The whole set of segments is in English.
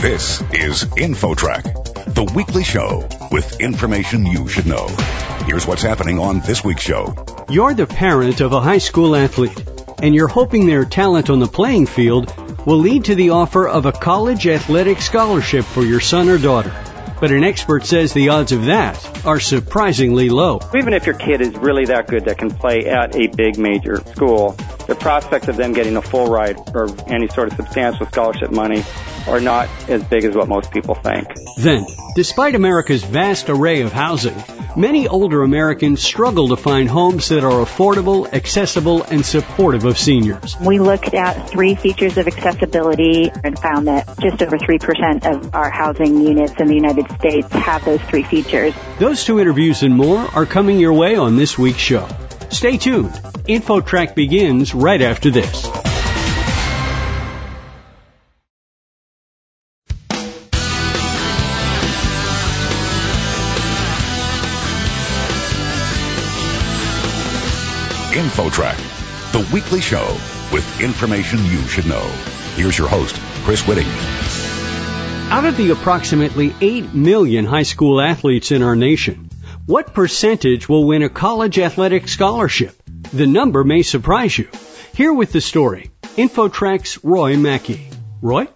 This is InfoTrack, the weekly show with information you should know. Here's what's happening on this week's show. You're the parent of a high school athlete, and you're hoping their talent on the playing field will lead to the offer of a college athletic scholarship for your son or daughter. But an expert says the odds of that are surprisingly low. Even if your kid is really that good that can play at a big major school, the prospects of them getting a full ride or any sort of substantial scholarship money are not as big as what most people think. Then, despite America's vast array of housing, many older Americans struggle to find homes that are affordable, accessible, and supportive of seniors. We looked at three features of accessibility and found that just over 3% of our housing units in the United States have those three features. Those two interviews and more are coming your way on this week's show. Stay tuned. InfoTrack begins right after this. InfoTrack, the weekly show with information you should know. Here's your host, Chris Whitting. Out of the approximately 8 million high school athletes in our nation, what percentage will win a college athletic scholarship? The number may surprise you. Here with the story, InfoTrack's Roy Mackey. Roy?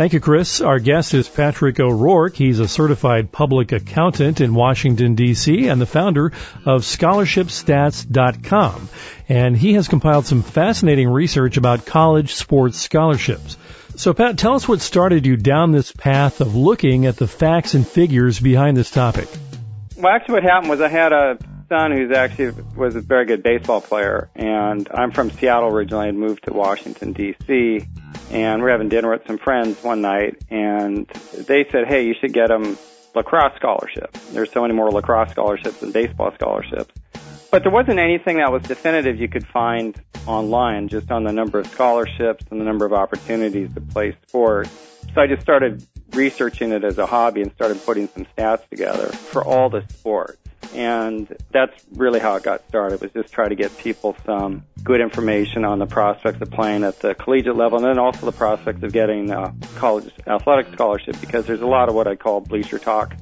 Thank you, Chris. Our guest is Patrick O'Rourke. He's a certified public accountant in Washington, D.C. and the founder of scholarshipstats.com. And he has compiled some fascinating research about college sports scholarships. So, Pat, tell us what started you down this path of looking at the facts and figures behind this topic. Well, actually, what happened was I had a son who's actually was a very good baseball player, and I'm from Seattle originally and moved to Washington D.C. And we're having dinner with some friends one night, and they said, "Hey, you should get them lacrosse scholarship. There's so many more lacrosse scholarships than baseball scholarships." But there wasn't anything that was definitive you could find online, just on the number of scholarships and the number of opportunities to play sports. So I just started researching it as a hobby and started putting some stats together for all the sports. And that's really how it got started, was just try to get people some good information on the prospects of playing at the collegiate level and then also the prospects of getting a college athletic scholarship because there's a lot of what I call bleacher talk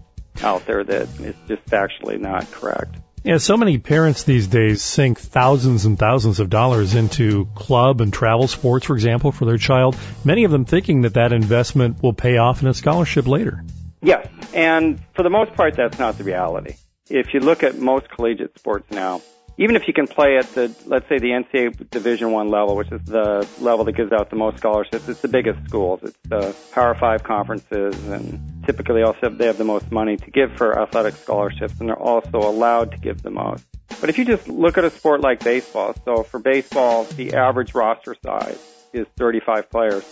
out there that is just factually not correct. Yeah, so many parents these days sink thousands and thousands of dollars into club and travel sports, for example, for their child. Many of them thinking that that investment will pay off in a scholarship later. Yes, and for the most part, that's not the reality. If you look at most collegiate sports now, even if you can play at the, let's say the NCAA Division One level, which is the level that gives out the most scholarships, it's the biggest schools. It's the Power Five conferences, and typically also they have the most money to give for athletic scholarships, and they're also allowed to give the most. But if you just look at a sport like baseball, so for baseball, the average roster size is 35 players.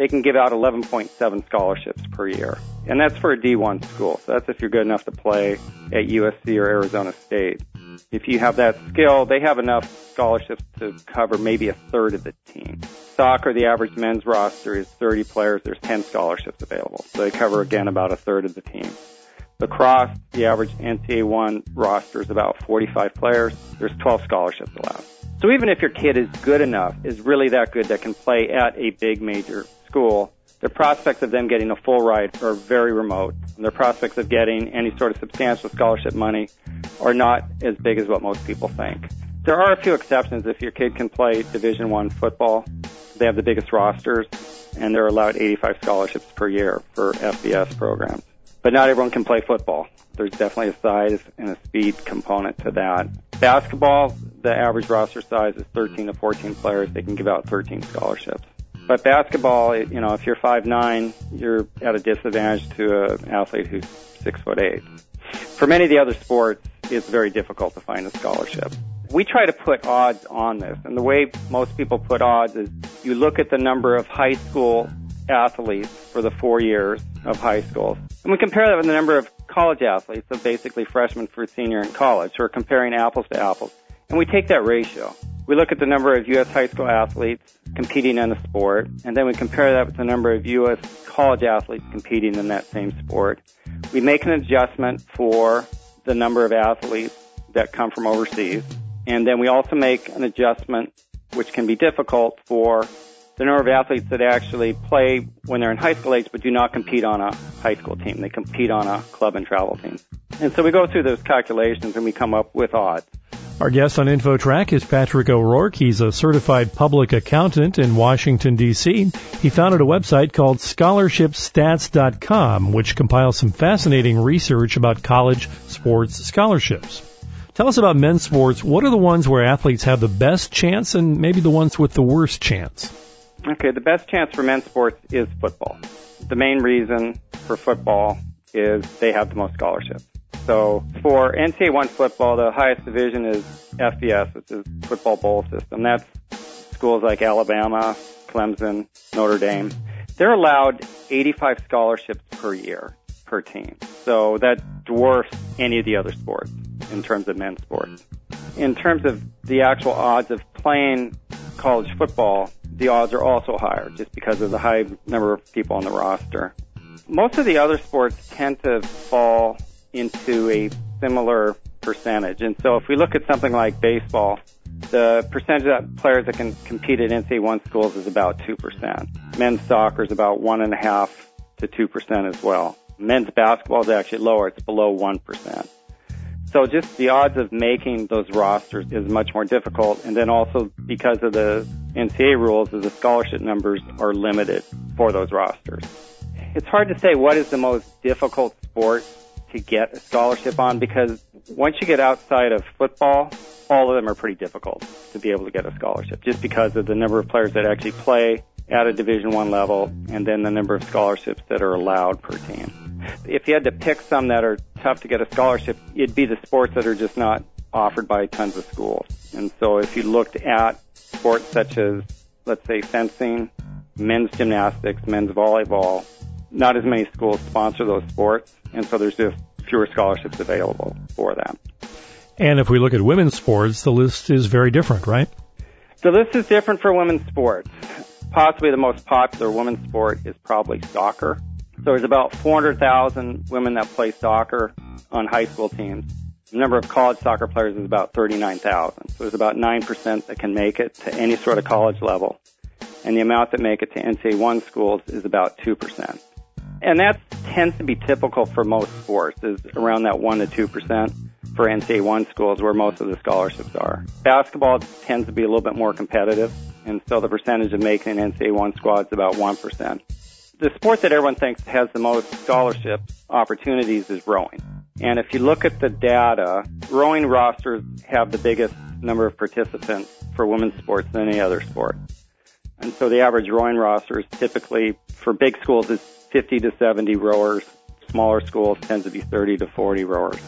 They can give out 11.7 scholarships per year. And that's for a D1 school. So that's if you're good enough to play at USC or Arizona State. If you have that skill, they have enough scholarships to cover maybe a third of the team. Soccer, the average men's roster is 30 players. There's 10 scholarships available. So they cover again about a third of the team. Lacrosse, the average NCAA 1 roster is about 45 players. There's 12 scholarships allowed. So even if your kid is good enough, is really that good that can play at a big major school, the prospects of them getting a full ride are very remote. And the prospects of getting any sort of substantial scholarship money are not as big as what most people think. There are a few exceptions. If your kid can play Division One football, they have the biggest rosters, and they're allowed 85 scholarships per year for FBS programs. But not everyone can play football. There's definitely a size and a speed component to that. Basketball, the average roster size is 13 to 14 players. They can give out 13 scholarships. But basketball, you know, if you're five nine, you're at a disadvantage to an athlete who's six foot eight. For many of the other sports, it's very difficult to find a scholarship. We try to put odds on this, and the way most people put odds is you look at the number of high school athletes for the four years of high school, and we compare that with the number of college athletes, so basically freshman through senior in college. So we're comparing apples to apples, and we take that ratio. We look at the number of U.S. high school athletes competing in a sport, and then we compare that with the number of U.S. college athletes competing in that same sport. We make an adjustment for the number of athletes that come from overseas, and then we also make an adjustment, which can be difficult, for the number of athletes that actually play when they're in high school age but do not compete on a high school team. They compete on a club and travel team. And so we go through those calculations and we come up with odds. Our guest on InfoTrack is Patrick O'Rourke. He's a certified public accountant in Washington, D.C. He founded a website called scholarshipstats.com, which compiles some fascinating research about college sports scholarships. Tell us about men's sports. What are the ones where athletes have the best chance and maybe the ones with the worst chance? Okay, the best chance for men's sports is football. The main reason for football is they have the most scholarships. So for NCAA 1 football, the highest division is FBS, which is football bowl system. That's schools like Alabama, Clemson, Notre Dame. They're allowed 85 scholarships per year per team. So that dwarfs any of the other sports in terms of men's sports. In terms of the actual odds of playing college football, the odds are also higher just because of the high number of people on the roster. Most of the other sports tend to fall into a similar percentage. And so if we look at something like baseball, the percentage of players that can compete at NCAA one schools is about 2%. Men's soccer is about 1.5 to 2% as well. Men's basketball is actually lower. It's below 1%. So just the odds of making those rosters is much more difficult. And then also because of the NCAA rules, the scholarship numbers are limited for those rosters. It's hard to say what is the most difficult sport to get a scholarship on because once you get outside of football, all of them are pretty difficult to be able to get a scholarship just because of the number of players that actually play at a division one level and then the number of scholarships that are allowed per team. If you had to pick some that are tough to get a scholarship, it'd be the sports that are just not offered by tons of schools. And so if you looked at sports such as, let's say, fencing, men's gymnastics, men's volleyball, not as many schools sponsor those sports, and so there's just fewer scholarships available for them. And if we look at women's sports, the list is very different, right? The list is different for women's sports. Possibly the most popular women's sport is probably soccer. So there's about 400,000 women that play soccer on high school teams. The number of college soccer players is about 39,000. So there's about 9% that can make it to any sort of college level. And the amount that make it to NCAA 1 schools is about 2%. And that tends to be typical for most sports, is around that 1 to 2% for NCAA 1 schools where most of the scholarships are. Basketball tends to be a little bit more competitive, and so the percentage of making an NCAA 1 squad is about 1%. The sport that everyone thinks has the most scholarship opportunities is rowing. And if you look at the data, rowing rosters have the biggest number of participants for women's sports than any other sport. And so the average rowing roster is typically, for big schools, is 50 to 70 rowers. Smaller schools tend to be 30 to 40 rowers.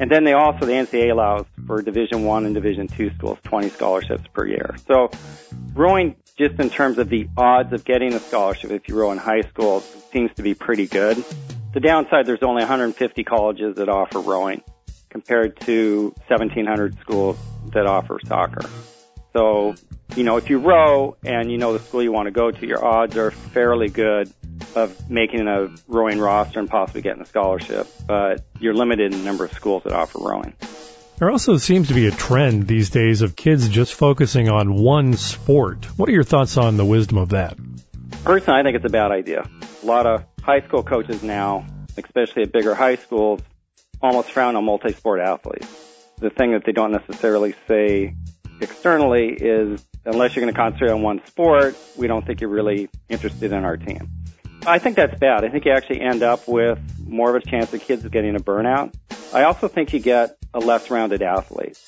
And then they also, the NCAA allows for Division One and Division Two schools 20 scholarships per year. So rowing, just in terms of the odds of getting a scholarship if you row in high school, seems to be pretty good. The downside, there's only 150 colleges that offer rowing compared to 1,700 schools that offer soccer. So, you know, if you row and you know the school you want to go to, your odds are fairly good of making a rowing roster and possibly getting a scholarship, but you're limited in the number of schools that offer rowing. There also seems to be a trend these days of kids just focusing on one sport. What are your thoughts on the wisdom of that? Personally, I think it's a bad idea. A lot of high school coaches now, especially at bigger high schools, almost frown on multi-sport athletes. The thing that they don't necessarily say externally is unless you're going to concentrate on one sport, we don't think you're really interested in our team. I think that's bad. I think you actually end up with more of a chance of kids getting a burnout. I also think you get a less rounded athlete.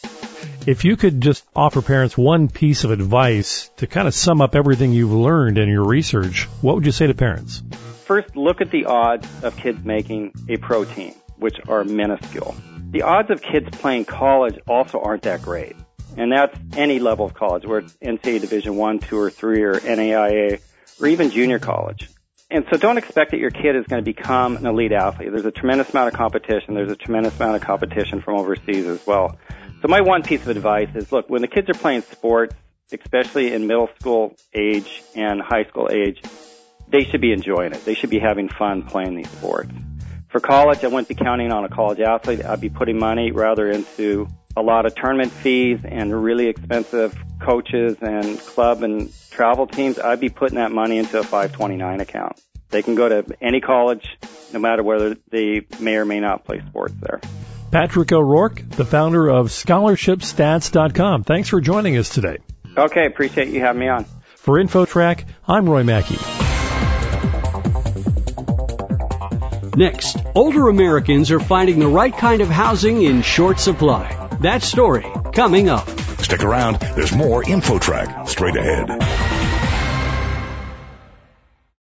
If you could just offer parents one piece of advice to kind of sum up everything you've learned in your research, what would you say to parents? First, look at the odds of kids making a pro team, which are minuscule. The odds of kids playing college also aren't that great. And that's any level of college, where it's NCAA Division One, Two, or Three, or NAIA, or even junior college. And so don't expect that your kid is going to become an elite athlete. There's a tremendous amount of competition. There's a tremendous amount of competition from overseas as well. So my one piece of advice is look, when the kids are playing sports, especially in middle school age and high school age, they should be enjoying it. They should be having fun playing these sports. For college, I wouldn't be counting on a college athlete. I'd be putting money rather into a lot of tournament fees and really expensive coaches and club and travel teams, I'd be putting that money into a 529 account. They can go to any college, no matter whether they may or may not play sports there. Patrick O'Rourke, the founder of ScholarshipStats.com. Thanks for joining us today. Okay, appreciate you having me on. For InfoTrack, I'm Roy Mackey. Next, older Americans are finding the right kind of housing in short supply. That story coming up. Stick around. There's more InfoTrack straight ahead.